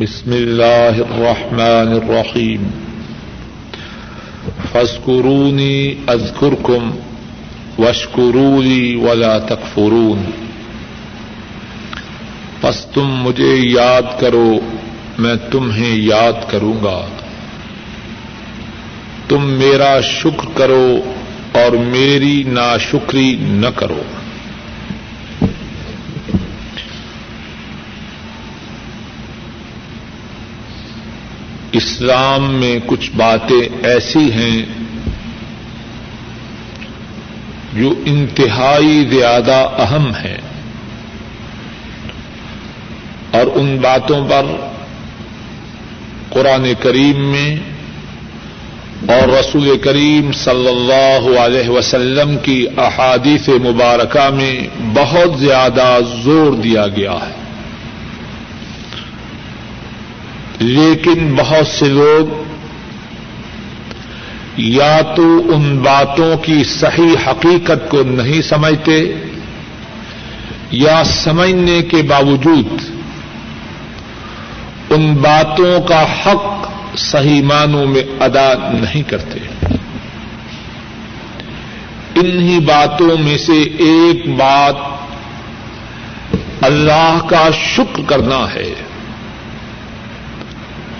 بسم الله الرحمن الرحيم فاذكروني أذكركم واشكروا لي ولا تكفرون پس تم مجھے یاد کرو، میں تمہیں یاد کروں گا۔ تم میرا شکر کرو اور میری ناشکری نہ کرو۔ اسلام میں کچھ باتیں ایسی ہیں جو انتہائی زیادہ اہم ہیں اور ان باتوں پر قرآن کریم میں اور رسول کریم صلی اللہ علیہ وسلم کی احادیث مبارکہ میں بہت زیادہ زور دیا گیا ہے۔ لیکن بہت سے لوگ یا تو ان باتوں کی صحیح حقیقت کو نہیں سمجھتے یا سمجھنے کے باوجود ان باتوں کا حق صحیح معنوں میں ادا نہیں کرتے۔ انہی باتوں میں سے ایک بات اللہ کا شکر کرنا ہے۔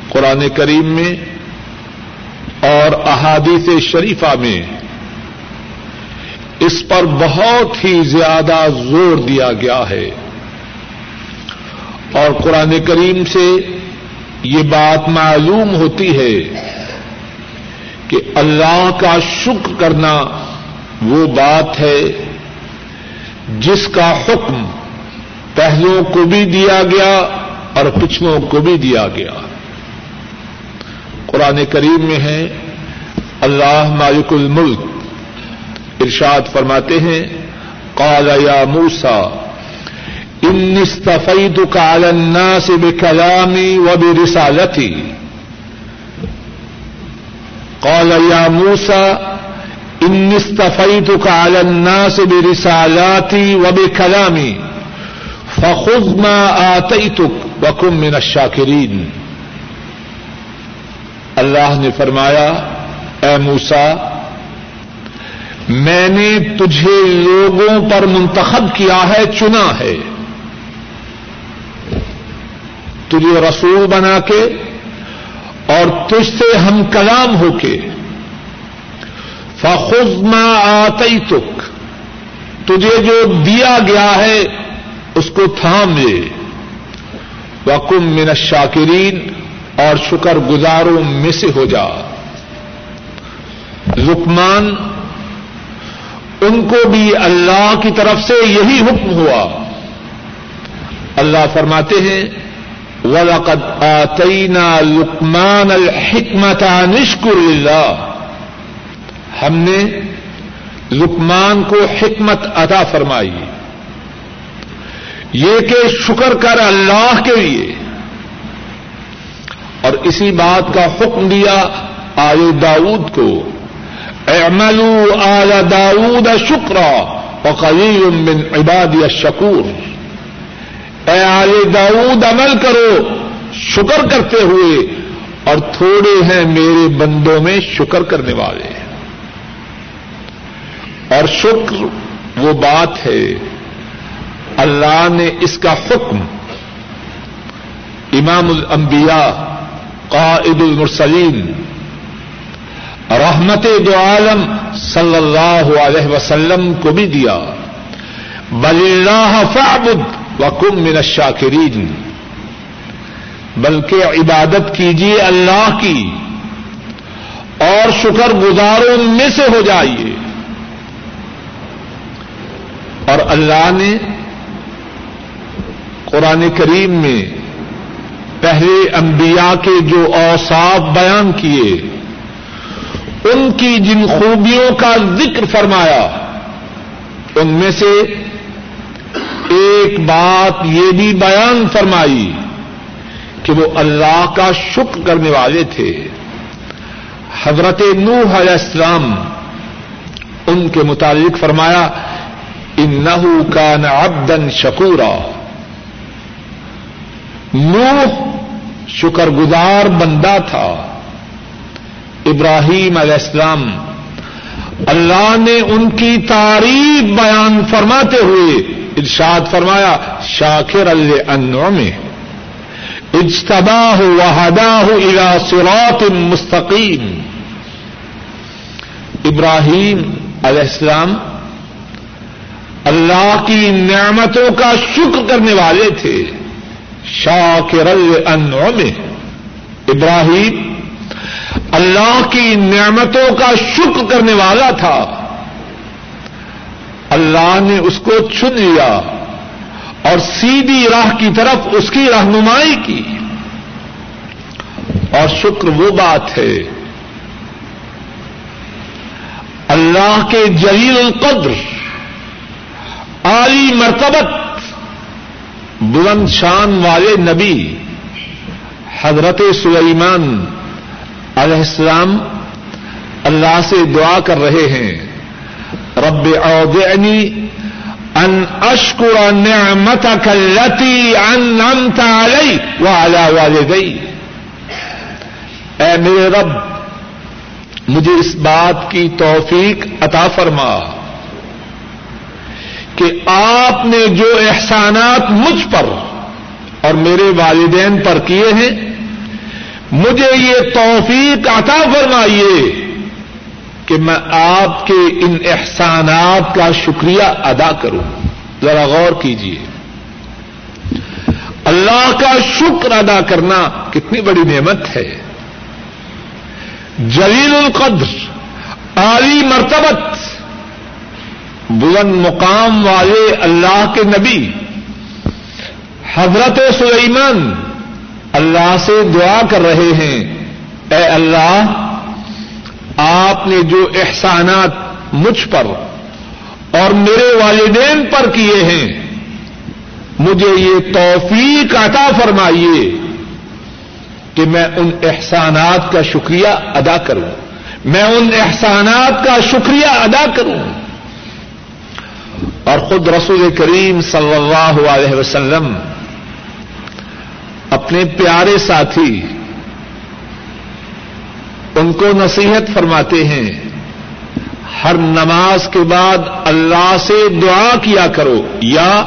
قرآن کریم میں اور احادیث شریفہ میں اس پر بہت ہی زیادہ زور دیا گیا ہے اور قرآن کریم سے یہ بات معلوم ہوتی ہے کہ اللہ کا شکر کرنا وہ بات ہے جس کا حکم پہلوں کو بھی دیا گیا اور پچھلوں کو بھی دیا گیا۔ قرآن کریم میں ہے اللہ مالک الملک۔ ارشاد فرماتے ہیں، قال یا موسا ان استفیتك على الناس بكلامي وبرسالتي قال يا موسى ان استفیتك على الناس برسالاتي وبكلامي فخذ ما آتيتك وكن من الشاكرين اللہ نے فرمایا، اے موسا میں نے تجھے لوگوں پر منتخب کیا ہے، چنا ہے۔ تجھے رسول بنا کے اور تجھ سے ہم کلام ہو کے۔ فخما آتی تک تجھے جو دیا گیا ہے، اس کو تھام لے۔ وکم من الشاکرین اور شکر گزاروں میں سے ہو جا۔ لکمان ان کو بھی اللہ کی طرف سے یہی حکم ہوا۔ اللہ فرماتے ہیں، وَلَقَدْ آتَيْنَا لُقْمَانَ الْحِكْمَةَ نِشْكُرِ اللَّهِ۔ ہم نے لکمان کو حکمت عطا فرمائی۔ یہ کہ شکر کر اللہ کے لیے۔ اور اسی بات کا حکم دیا آل داود کو۔ اعملوا آل داود شکرا وقلیل من عبادی الشکور۔ اے آل داود عمل کرو، شکر کرتے ہوئے اور تھوڑے ہیں میرے بندوں میں شکر کرنے والے۔ اور شکر وہ بات ہے، اللہ نے اس کا حکم، امام الانبیاء قائد المرسلین۔ رحمت دو عالم صلی اللہ علیہ وسلم کو بھی دیا۔ بل اللہ فعبد وکم من الشاکرین۔ بلکہ عبادت کیجیے اللہ کی۔ اور شکر گزاروں میں سے ہو جائیے۔ اور اللہ نے قرآن کریم میں پہلے انبیاء کے جو اوصاف بیان کیے، ان کی جن خوبیوں کا ذکر فرمایا، ان میں سے ایک بات یہ بھی بیان فرمائی کہ وہ اللہ کا شکر کرنے والے تھے۔ حضرت نوح علیہ السلام ان کے متعلق فرمایا، انہو کان عبدا شکورا۔ نوح شکر گزار بندہ تھا۔ ابراہیم علیہ السلام اللہ نے ان کی تعریف بیان فرماتے ہوئے ارشاد فرمایا، شاکر اللہ میں اجتبا ہو وحدا ہو سرات مستقیم۔ ابراہیم علیہ السلام اللہ کی نعمتوں کا شکر کرنے والے تھے۔ شاکر الانعم. ابراہیم، اللہ کی نعمتوں کا شکر کرنے والا تھا۔ اللہ نے اس کو چن لیا اور سیدھی راہ کی طرف اس کی رہنمائی کی۔ اور شکر وہ بات ہے، اللہ کے جلیل القدر، عالی مرتبت بلند شان والے نبی حضرت سلیمان علیہ السلام اللہ سے دعا کر رہے ہیں۔ رب اوزعنی ان اشکر نعمتك التي انعمت علی وعلى والدی۔ اے میرے رب، مجھے اس بات کی توفیق عطا فرما۔ کہ آپ نے جو احسانات مجھ پر اور میرے والدین پر کیے ہیں، مجھے یہ توفیق عطا فرمائیے کہ میں آپ کے ان احسانات کا شکریہ ادا کروں۔ ذرا غور کیجیے اللہ کا شکر ادا کرنا کتنی بڑی نعمت ہے۔ جلیل القدر، عالی مرتبت بلند مقام والے اللہ کے نبی، حضرت سلیمان اللہ سے دعا کر رہے ہیں، اے اللہ، آپ نے جو احسانات مجھ پر اور میرے والدین پر کیے ہیں، مجھے یہ توفیق عطا فرمائیے کہ میں ان احسانات کا شکریہ ادا کروں۔ میں ان احسانات کا شکریہ ادا کروں۔ اور خود رسول کریم صلی اللہ علیہ وسلم اپنے پیارے ساتھی ان کو نصیحت فرماتے ہیں، ہر نماز کے بعد اللہ سے دعا کیا کرو یا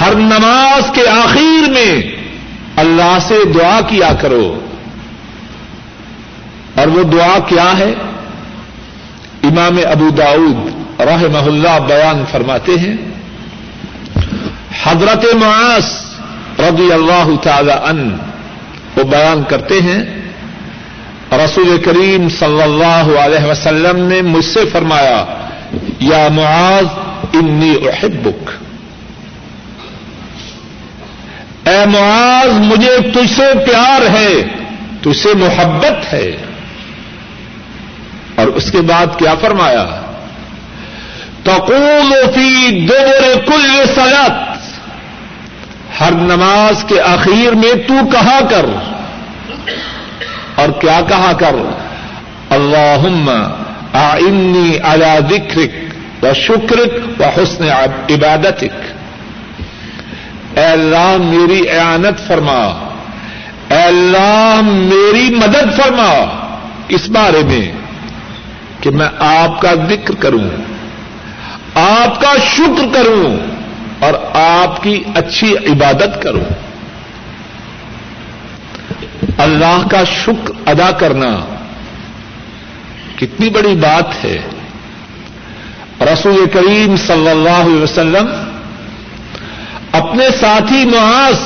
ہر نماز کے آخر میں اللہ سے دعا کیا کرو۔ اور وہ دعا کیا ہے؟ امام ابو داؤد راہ اللہ بیان فرماتے ہیں۔ حضرت معاذ رضی اللہ تعالی ان وہ بیان کرتے ہیں۔ رسول کریم صلی اللہ علیہ وسلم نے مجھ سے فرمایا، یا معاذ، انی احبک۔ اے معاذ، مجھے تجھ سے پیار ہے، تجھ سے محبت ہے۔ اور اس کے بعد کیا فرمایا؟ تقول فی دور کل سلط ہر نماز کے اخیر میں تو کہا کر۔ اور کیا کہا کر؟ اللہ آئنی علی ذکرک و شکرک و حسن عبادتک۔ اے اللہ میری اعانت فرما۔ اے اللہ میری مدد فرما۔ اس بارے میں کہ میں آپ کا ذکر کروں۔ آپ کا شکر کروں اور آپ کی اچھی عبادت کروں۔ اللہ کا شکر ادا کرنا کتنی بڑی بات ہے۔ رسول کریم صلی اللہ علیہ وسلم اپنے ساتھی معاذ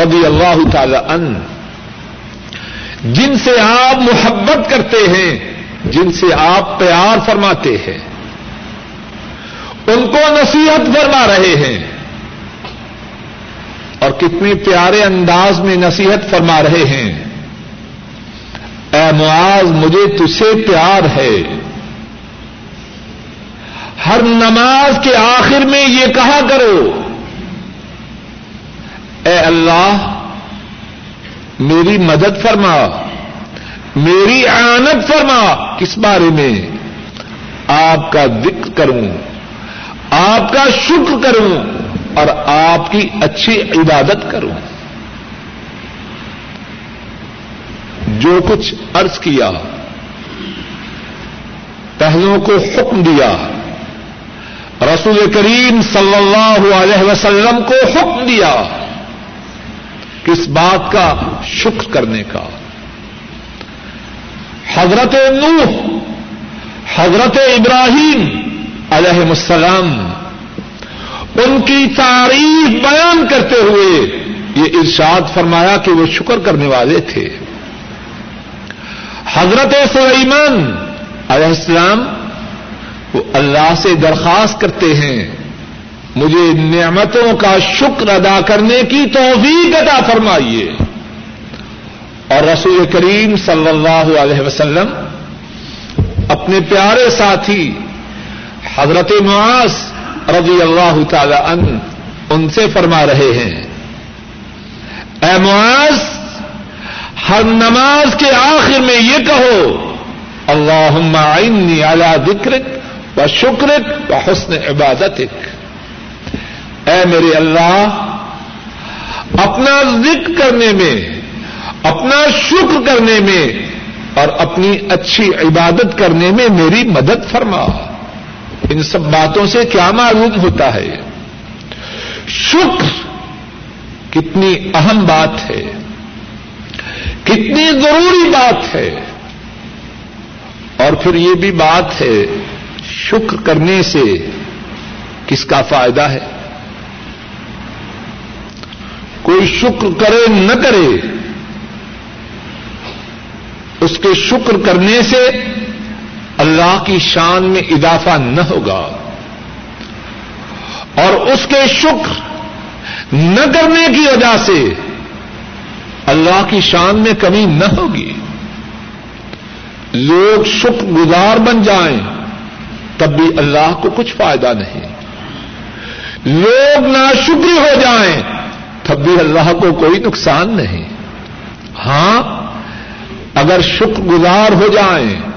رضی اللہ تعالی ان جن سے آپ محبت کرتے ہیں، جن سے آپ پیار فرماتے ہیں۔ ان کو نصیحت فرما رہے ہیں۔ اور کتنے پیارے انداز میں نصیحت فرما رہے ہیں۔ اے معاذ، مجھے تجھ سے پیار ہے۔ ہر نماز کے آخر میں یہ کہا کرو۔ اے اللہ، میری مدد فرما۔ میری آنت فرما۔ کس بارے میں؟ آپ کا ذکر کروں۔ آپ کا شکر کروں اور آپ کی اچھی عبادت کروں۔ جو کچھ ارض کیا، پہلوں کو حکم دیا۔ رسول کریم صلی اللہ علیہ وسلم کو حکم دیا کس بات کا شکر کرنے کا۔ حضرت نوح، حضرت ابراہیم علیہ السلام ان کی تعریف بیان کرتے ہوئے یہ ارشاد فرمایا کہ وہ شکر کرنے والے تھے۔ حضرت سلیمان علیہ السلام وہ اللہ سے درخواست کرتے ہیں، مجھے نعمتوں کا شکر ادا کرنے کی توفیق ادا فرمائیے۔ اور رسول کریم صلی اللہ علیہ وسلم، اپنے پیارے ساتھی، حضرت معاذ رضی اللہ تعالی عنہ ان سے فرما رہے ہیں۔ اے معاذ، ہر نماز کے آخر میں یہ کہو اللہ عینی اعلی ذکرک و شکرک و حسن عبادت اے میرے اللہ، اپنا ذکر کرنے میں، اپنا شکر کرنے میں اور اپنی اچھی عبادت کرنے میں میری مدد فرما۔ ان سب باتوں سے کیا معلوم ہوتا ہے؟ شکر کتنی اہم بات ہے، کتنی ضروری بات ہے، اور پھر یہ بھی بات ہے، شکر کرنے سے کس کا فائدہ ہے؟ کوئی شکر کرے نہ کرے، اس کے شکر کرنے سے اللہ کی شان میں اضافہ نہ ہوگا اور اس کے شکر نہ کرنے کی وجہ سے اللہ کی شان میں کمی نہ ہوگی۔ لوگ شکر گزار بن جائیں تب بھی اللہ کو کچھ فائدہ نہیں۔ لوگ نہ شکری ہو جائیں تب بھی اللہ کو کوئی نقصان نہیں۔ ہاں اگر شکر گزار ہو جائیں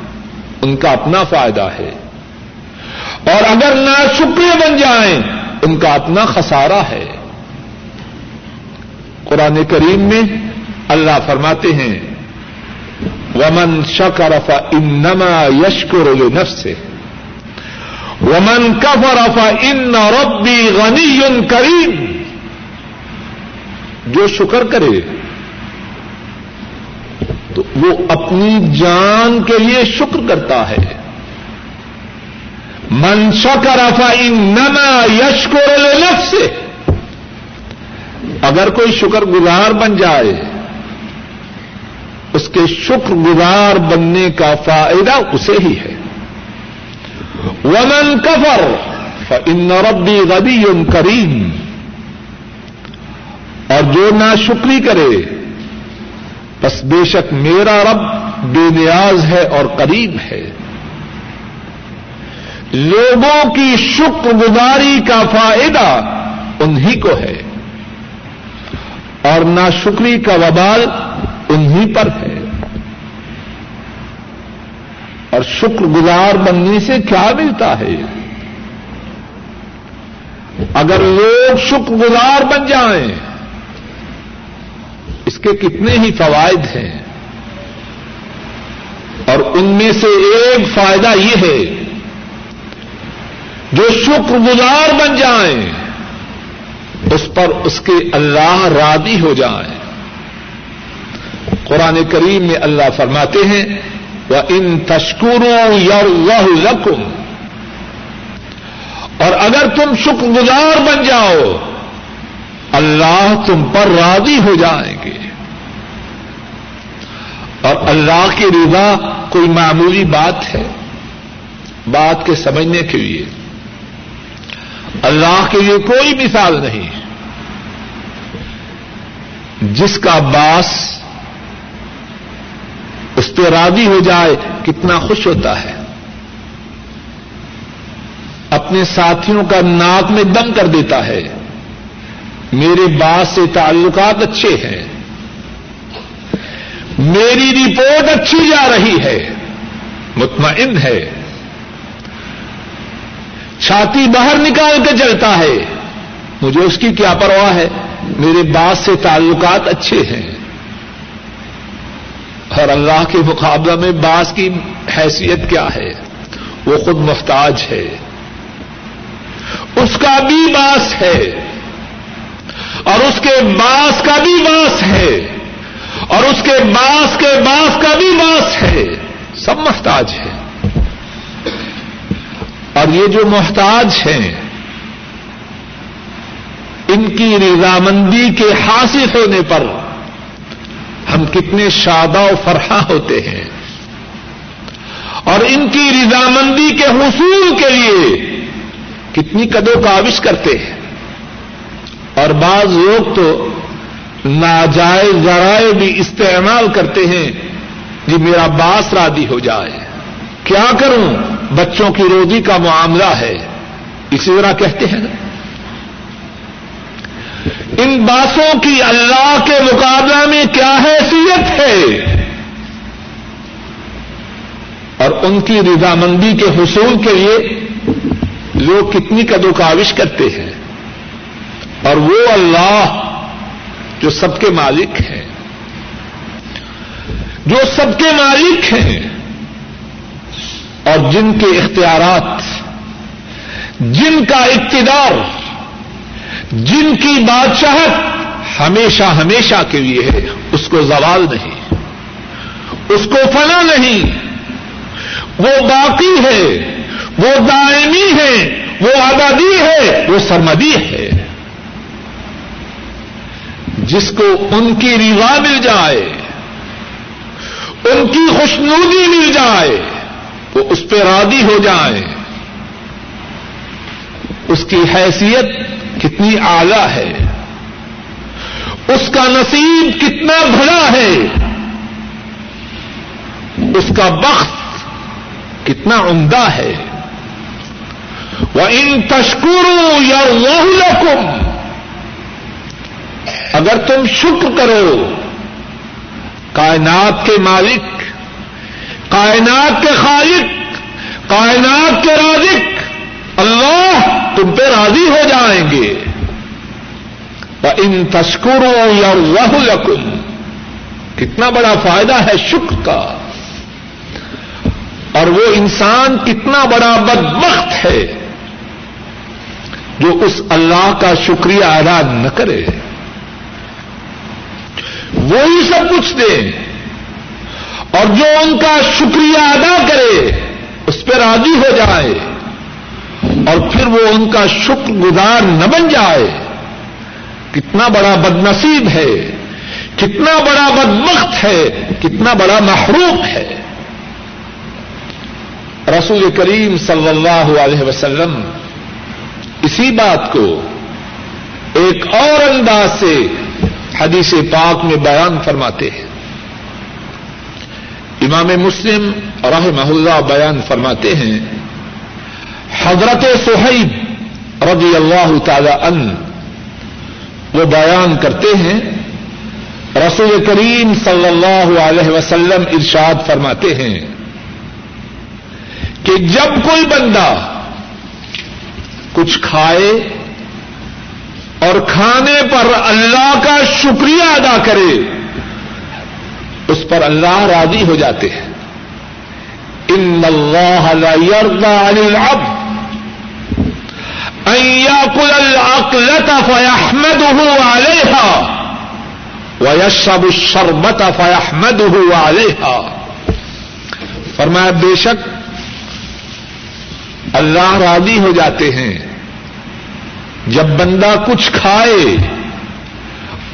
ان کا اپنا فائدہ ہے۔ اور اگر نہ شکریہ بن جائیں، ان کا اپنا خسارہ ہے۔ قرآن کریم میں اللہ فرماتے ہیں، ومن شکرف انما یشکر نفسه ومن کفر فان ربی غنی کریم جو شکر کرے تو وہ اپنی جان کے لیے شکر کرتا ہے۔ من شکر انما یشکر لنفسه۔ اگر کوئی شکر گزار بن جائے، اس کے شکر گزار بننے کا فائدہ اسے ہی ہے۔ ومن کفر فان ربی غبی کریم۔ اور جو نا شکری کرے بس بے شک میرا رب بے نیاز ہے اور قریب ہے۔ لوگوں کی شکر گزاری کا فائدہ انہی کو ہے اور نا شکری کا وبال انہی پر ہے۔ اور شکر گزار بننے سے کیا ملتا ہے؟ اگر لوگ شکر گزار بن جائیں اس کے کتنے ہی فوائد ہیں۔ اور ان میں سے ایک فائدہ یہ ہے، جو شکر گزار بن جائیں، اس پر اس کے اللہ راضی ہو جائیں۔ قرآن کریم میں اللہ فرماتے ہیں وہ ان تشکروں یا لکم اور اگر تم شکر گزار بن جاؤ اللہ تم پر راضی ہو جائیں گے۔ اور اللہ کی رضا کوئی معمولی بات ہے؟ بات کے سمجھنے کے لیے۔ اللہ کے لیے کوئی مثال نہیں۔ جس کا باس اس پہ راضی ہو جائے کتنا خوش ہوتا ہے۔ اپنے ساتھیوں کا ناک میں دم کر دیتا ہے۔ میرے باس سے تعلقات اچھے ہیں۔ میری رپورٹ اچھی جا رہی ہے۔ مطمئن ہے۔ چھاتی باہر نکال کے چلتا ہے۔ مجھے اس کی کیا پرواہ ہے؟ میرے باس سے تعلقات اچھے ہیں۔ اور اللہ کے مقابلہ میں باس کی حیثیت کیا ہے؟ وہ خود محتاج ہے۔ اس کا بھی باس ہے۔ اور اس کے باس کا بھی باس ہے اور اس کے باس کے باس کا بھی باس ہے سب محتاج ہے اور یہ جو محتاج ہیں ان کی رضامندی کے حاصل ہونے پر ہم کتنے شادہ و فرحا ہوتے ہیں اور ان کی رضامندی کے حصول کے لیے کتنی قدو کاوش کرتے ہیں اور بعض لوگ تو ناجائز ذرائع بھی استعمال کرتے ہیں۔ جی میرا باس رادی ہو جائے۔ کیا کروں؟ بچوں کی روزی کا معاملہ ہے۔ اسی طرح کہتے ہیں۔ نا ان باتوں کی اللہ کے مقابلہ میں کیا حیثیت ہے؟ اور ان کی رضامندی کے حصول کے لیے لوگ کتنی قدو کاوش کرتے ہیں۔ اور وہ اللہ جو سب کے مالک ہیں۔ جو سب کے مالک ہیں۔ اور جن کے اختیارات، جن کا اقتدار، جن کی بادشاہت ہمیشہ ہمیشہ کے لیے ہے، اس کو زوال نہیں، اس کو فنا نہیں۔ وہ باقی ہے، وہ دائمی ہے، وہ آبادی ہے، وہ سرمدی ہے۔ جس کو ان کی ریوا مل جائے، ان کی خوشنودی مل جائے، وہ اس پہ رادی ہو جائے۔ اس کی حیثیت کتنی اعلی ہے، اس کا نصیب کتنا بڑا ہے، اس کا بخت کتنا عمدہ ہے۔ وہ ان تشکروں یا وہ اگر تم شکر کرو، کائنات کے مالک، کائنات کے خالق، کائنات کے رازق، اللہ تم پہ راضی ہو جائیں گے۔ ان تشکروں یا وہ کتنا بڑا فائدہ ہے شکر کا۔ اور وہ انسان کتنا بڑا بدبخت ہے جو اس اللہ کا شکریہ ادا نہ کرے۔ وہی سب کچھ دے۔ اور جو ان کا شکریہ ادا کرے، اس پہ راضی ہو جائے۔ اور پھر وہ ان کا شکر گزار نہ بن جائے۔ کتنا بڑا بد نصیب ہے، کتنا بڑا بدمخت ہے، کتنا بڑا محروم ہے۔ رسول کریم صلی اللہ علیہ وسلم اسی بات کو ایک اور انداز سے حدیث پاک میں بیان فرماتے ہیں۔ امام مسلم رحمہ اللہ بیان فرماتے ہیں، حضرت سہیب رضی اللہ تعالی ان وہ بیان کرتے ہیں، رسول کریم صلی اللہ علیہ وسلم ارشاد فرماتے ہیں کہ جب کوئی بندہ کچھ کھائے اور کھانے پر اللہ کا شکریہ ادا کرے، اس پر اللہ راضی ہو جاتے ہیں۔ ان اللہ لا يرضى عن العبد۔ ان ياكل الاكله فيحمده عليها ويشرب الشربة فيحمده عليها فرمایا، بے شک اللہ راضی ہو جاتے ہیں۔ جب بندہ کچھ کھائے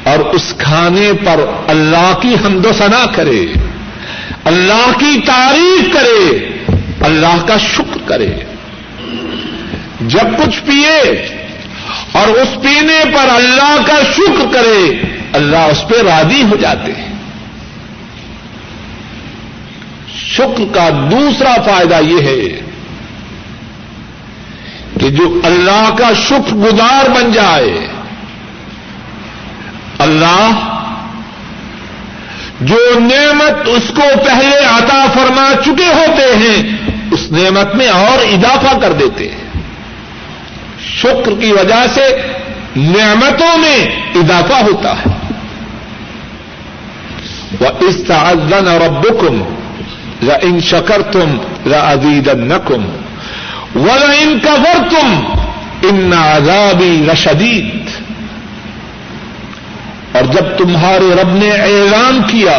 اور اس کھانے پر اللہ کی حمد و ثنا کرے، اللہ کی تعریف کرے، اللہ کا شکر کرے۔ جب کچھ پیے اور اس پینے پر اللہ کا شکر کرے، اللہ اس پہ راضی ہو جاتے ہیں۔ شکر کا دوسرا فائدہ یہ ہے کہ جو اللہ کا شکر گزار بن جائے، اللہ جو نعمت اس کو پہلے عطا فرما چکے ہوتے ہیں، اس نعمت میں اور اضافہ کر دیتے ہیں۔ شکر کی وجہ سے نعمتوں میں اضافہ ہوتا ہے۔ وہ اس تعزن اور ابکم ان شکر تم ردید نکم و ان کبر تم ان عذابی رشدید اور جب تمہارے رب نے اعلان کیا،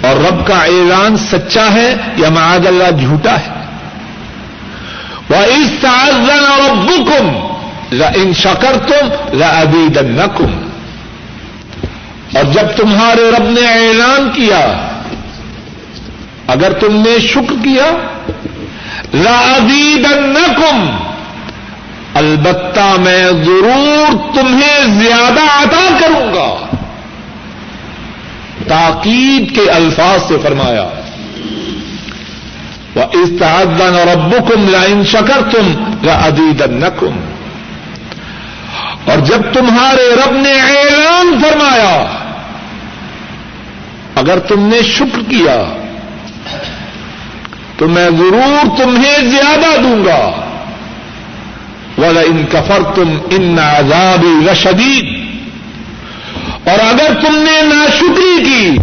اور رب کا اعلان سچا ہے یا معاذ اللہ جھوٹا ہے۔ وہ اس تعزن اور ابکم ان شکر تم ردید اور جب تمہارے رب نے اعلان کیا، اگر تم نے شکر کیا لَأَزِيدَنَّكُمْ البتہ میں ضرور تمہیں زیادہ عطا کروں گا. تاکید کے الفاظ سے فرمایا. وہ استحدن اور ابو کم لائن شکر تم یا اور جب تمہارے رب نے اعلان فرمایا، اگر تم نے شکر کیا تو میں ضرور تمہیں زیادہ دوں گا۔ والا ان کفر تم ان عذابی رشدید اور اگر تم نے ناشکری کی،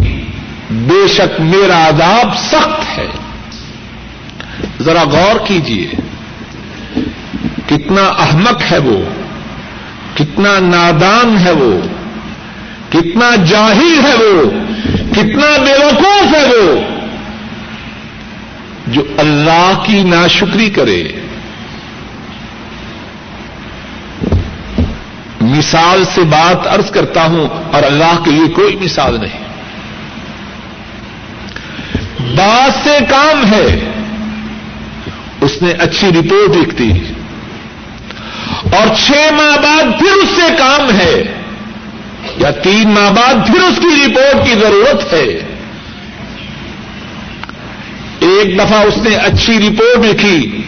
بے شک میرا عذاب سخت ہے۔ ذرا غور کیجیے کتنا احمق ہے وہ، کتنا نادان ہے وہ، کتنا جاہل ہے وہ، کتنا بے وقوف ہے وہ۔ جو اللہ کی ناشکری کرے۔ مثال سے بات ارض کرتا ہوں اور اللہ کے لیے کوئی مثال نہیں۔ بات سے کام ہے۔ اس نے اچھی رپورٹ لکھتی۔ اور چھ ماہ بعد پھر اس سے کام ہے۔ یا تین ماہ بعد پھر اس کی رپورٹ کی ضرورت ہے۔ ایک دفعہ اس نے اچھی رپورٹ لکھی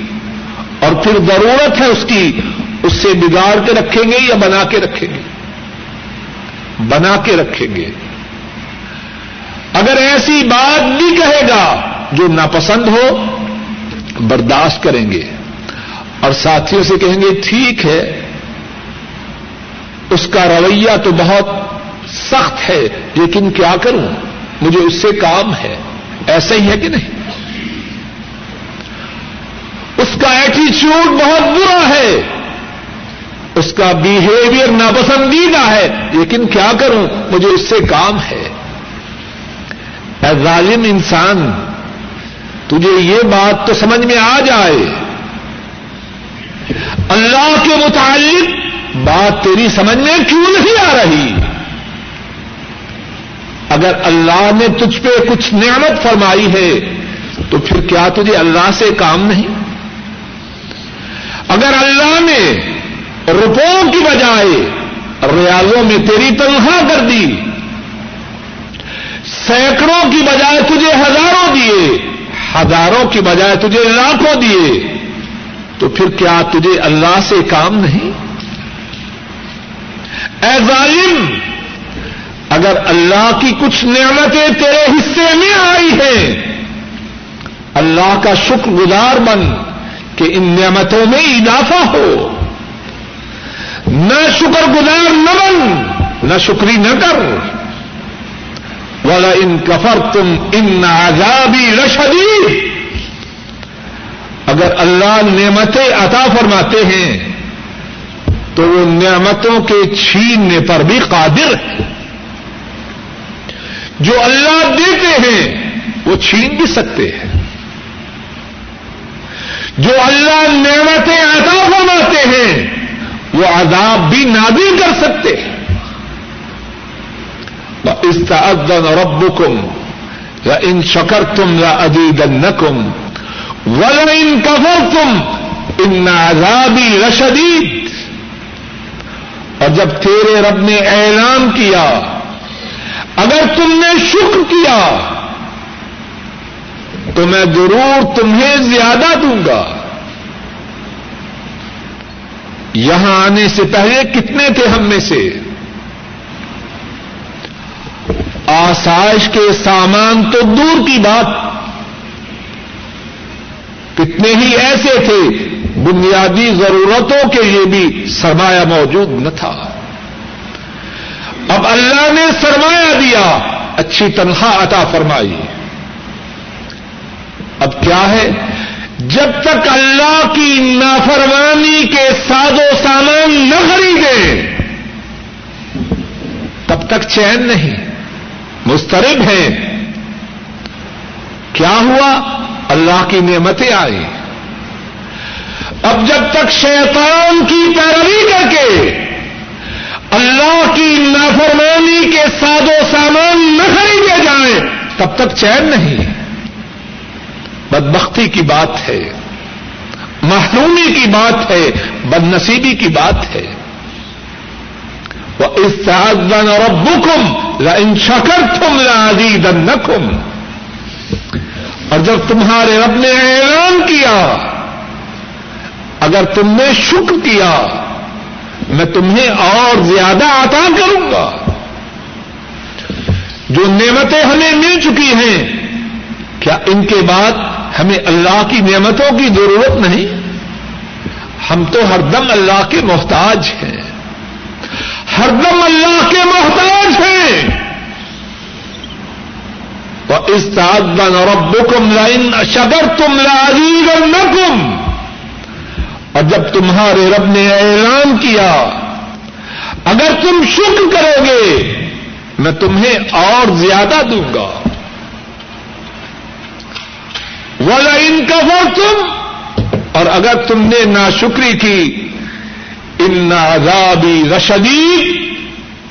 اور پھر ضرورت ہے اس کی، اس سے بگاڑ کے رکھیں گے یا بنا کے رکھیں گے؟ بنا کے رکھیں گے۔ اگر ایسی بات بھی کہے گا جو ناپسند ہو، برداشت کریں گے۔ اور ساتھیوں سے کہیں گے، ٹھیک ہے، اس کا رویہ تو بہت سخت ہے، لیکن کیا کروں؟ مجھے اس سے کام ہے۔ ایسا ہی ہے کہ نہیں؟ اس کا ایٹیچیوڈ بہت برا ہے۔ اس کا بیہیویئر ناپسندیدہ ہے۔ لیکن کیا کروں؟ مجھے اس سے کام ہے۔ اے ظالم انسان، تجھے یہ بات تو سمجھ میں آ جائے۔ اللہ کے متعلق بات تیری سمجھ میں کیوں نہیں آ رہی؟ اگر اللہ نے تجھ پہ کچھ نعمت فرمائی ہے، تو پھر کیا تجھے اللہ سے کام نہیں؟ اگر اللہ نے روپوں کی بجائے ریاضوں میں تیری تنخواہ کر دی، سینکڑوں کی بجائے تجھے ہزاروں دیے، ہزاروں کی بجائے تجھے لاکھوں دیے، تو پھر کیا تجھے اللہ سے کام نہیں؟ اے ظالم، اگر اللہ کی کچھ نعمتیں تیرے حصے میں آئی ہیں، اللہ کا شکر گزار بن۔ کہ ان نعمتوں میں اضافہ ہو۔ نہ شکر گزار نہ بن، نہ شکری نہ کر۔ والا ان کفر تم ان آزادی رشدی اگر اللہ نعمتیں عطا فرماتے ہیں، تو وہ نعمتوں کے چھیننے پر بھی قادر ہے۔ جو اللہ دیتے ہیں، وہ چھین بھی سکتے ہیں۔ جو اللہ نعمتیں عطا فرماتے ہیں، وہ عذاب بھی نادی کر سکتے ہیں۔ استعدن ربکم یا ان شکر تم یا ادید نکم ول ان کفر تم ان عذابی رشدید اور جب تیرے رب نے اعلان کیا، اگر تم نے شکر کیا تو میں ضرور تمہیں زیادہ دوں گا۔ یہاں آنے سے پہلے کتنے تھے ہم میں سے؟ آسائش کے سامان تو دور کی بات۔ کتنے ہی ایسے تھے، بنیادی ضرورتوں کے لیے بھی سرمایہ موجود نہ تھا۔ اب اللہ نے سرمایہ دیا، اچھی تنخواہ عطا فرمائی۔ اب کیا ہے؟ جب تک اللہ کی نافرمانی کے ساد و سامان نہ خریدے، تب تک چین نہیں مسترب ہے۔ کیا ہوا؟ اللہ کی نعمتیں آئی اب جب تک شیطان کی پیروی کر کے اللہ کی نافرمانی کے ساد و سامان نہ خریدے جائیں، تب تک چین نہیں۔ بدبختی کی بات ہے، محرومی کی بات ہے بد نصیبی کی بات ہے۔ وہ اس اور ابو ان شکر تم لازیدنکم اور جب تمہارے رب نے اعلان کیا، اگر تم نے شکر کیا، میں تمہیں اور زیادہ عطا کروں گا۔ جو نعمتیں ہمیں مل چکی ہیں، کیا ان کے بعد ہمیں اللہ کی نعمتوں کی ضرورت نہیں۔ ہم تو ہر دم اللہ کے محتاج ہیں۔ ہر دم اللہ کے محتاج ہیں۔ اس بن ربکم لائن شگر تم لازیگر اور جب تمہارے رب نے اعلان کیا، اگر تم شکر کرو گے، میں تمہیں اور زیادہ دوں گا۔ والا ان کا تم اور اگر تم نے ناشکری کی ان عذابی رشدید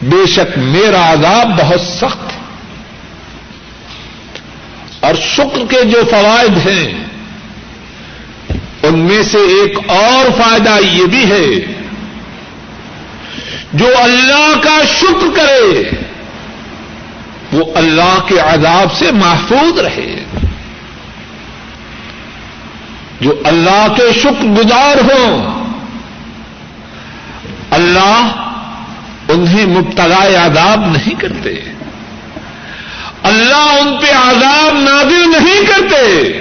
بے شک میرا عذاب بہت سخت اور شکر کے جو فوائد ہیں، ان میں سے ایک اور فائدہ یہ بھی ہے، جو اللہ کا شکر کرے، وہ اللہ کے عذاب سے محفوظ رہے۔ جو اللہ کے شکر گزار ہوں، اللہ انہیں مبتلا عذاب نہیں کرتے۔ اللہ ان پہ عذاب نازل نہیں کرتے۔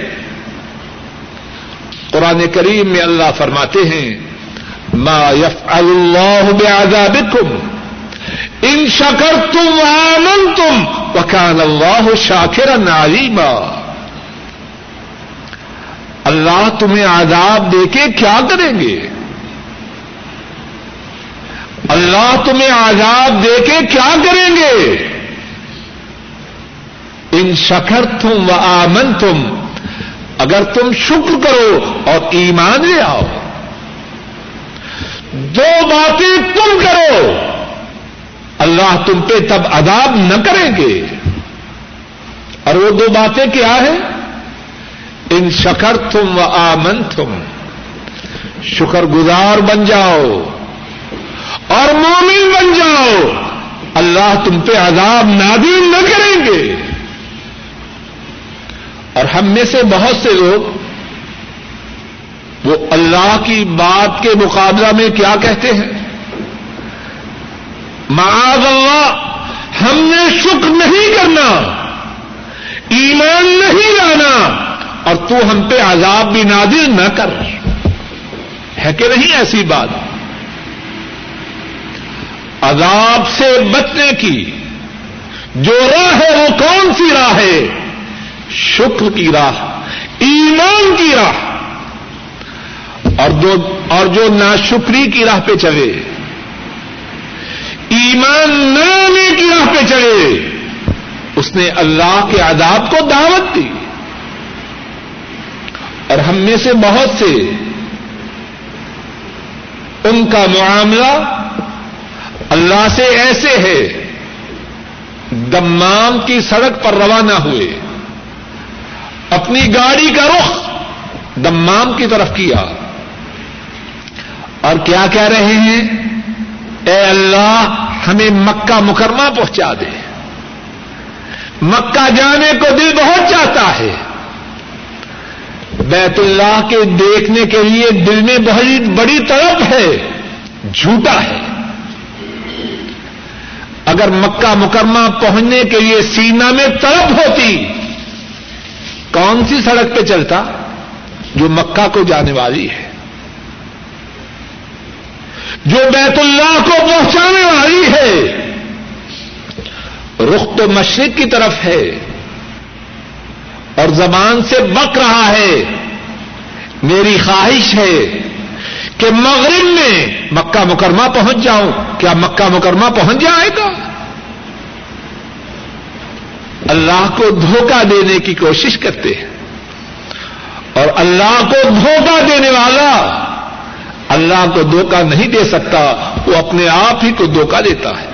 قرآن کریم میں اللہ فرماتے ہیں، ما یف اللہ بعذابکم، ان شکر تم آمن تم وکان اللہ شاخر ناریما اللہ تمہیں عذاب دے کے کیا کریں گے؟ اللہ تمہیں عذاب دے کے کیا کریں گے؟ ان شکر تم و آمن تم اگر تم شکر کرو اور ایمان لے آؤ۔ دو باتیں تم کرو، اللہ تم پہ تب عذاب نہ کریں گے۔ اور وہ دو باتیں کیا ہیں؟ ان شکر تم و آمن تم شکر گزار بن جاؤ اور مومن بن جاؤ۔ اللہ تم پہ عذاب نادیم نہ کریں گے۔ اور ہم میں سے بہت سے لوگ وہ اللہ کی بات کے مقابلہ میں کیا کہتے ہیں؟ معاذ اللہ، ہم نے شکر نہیں کرنا، ایمان نہیں لانا۔ اور تو ہم پہ عذاب بھی نادر نہ کر۔ ہے کہ نہیں ایسی بات؟ عذاب سے بچنے کی جو راہ ہے وہ کون سی راہ ہے؟ شکر کی راہ، ایمان کی راہ۔ اور جو اور جو ناشکری کی راہ پہ چلے، ایمان نانے کی راہ پہ چلے، اس نے اللہ کے عذاب کو دعوت دی۔ اور ہم میں سے بہت سے ان کا معاملہ اللہ سے ایسے ہے، دمام کی سڑک پر روانہ ہوئے۔ اپنی گاڑی کا رخ دمام کی طرف کیا۔ اور کیا کہہ رہے ہیں؟ اے اللہ، ہمیں مکہ مکرمہ پہنچا دے۔ مکہ جانے کو دل بہت چاہتا ہے۔ بیت اللہ کے دیکھنے کے لیے دل میں بہت بڑی طرف ہے، جھوٹا ہے۔ اگر مکہ مکرمہ پہنچنے کے لیے سینا میں طرف ہوتی، کون سی سڑک پہ چلتا جو مکہ کو جانے والی ہے؟ جو بیت اللہ کو پہنچانے والی ہے۔ رخ تو مشرق کی طرف ہے اور زبان سے بک رہا ہے۔ میری خواہش ہے کہ مغرب میں مکہ مکرمہ پہنچ جاؤں۔ کیا مکہ مکرمہ پہنچ جائے گا؟ اللہ کو دھوکہ دینے کی کوشش کرتے ہیں۔ اور اللہ کو دھوکہ دینے والا اللہ کو دھوکہ نہیں دے سکتا، وہ اپنے آپ ہی کو دھوکہ دیتا ہے۔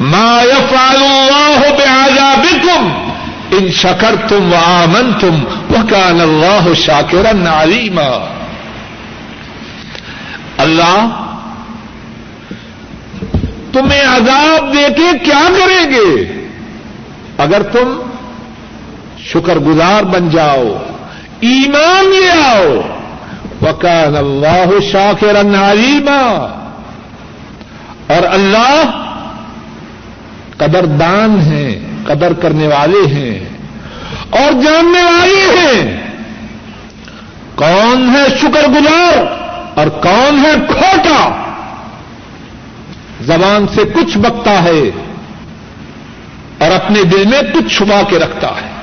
ما يفعل الله بعذابكم ان شکر تم و آمن تم وہ کان اللہ شاکر علیما اللہ تمہیں عذاب دے کے کیا کریں گے؟ اگر تم شکر گزار بن جاؤ، ایمان لے آؤ، وکان اللہ شاکر علیما اور اللہ قدردان ہیں۔ قدر کرنے والے ہیں اور جاننے والے ہیں۔ کون ہے شکر گزار اور کون ہے کھوٹا؟ زبان سے کچھ بکتا ہے اور اپنے دل میں کچھ چھپا کے رکھتا ہے۔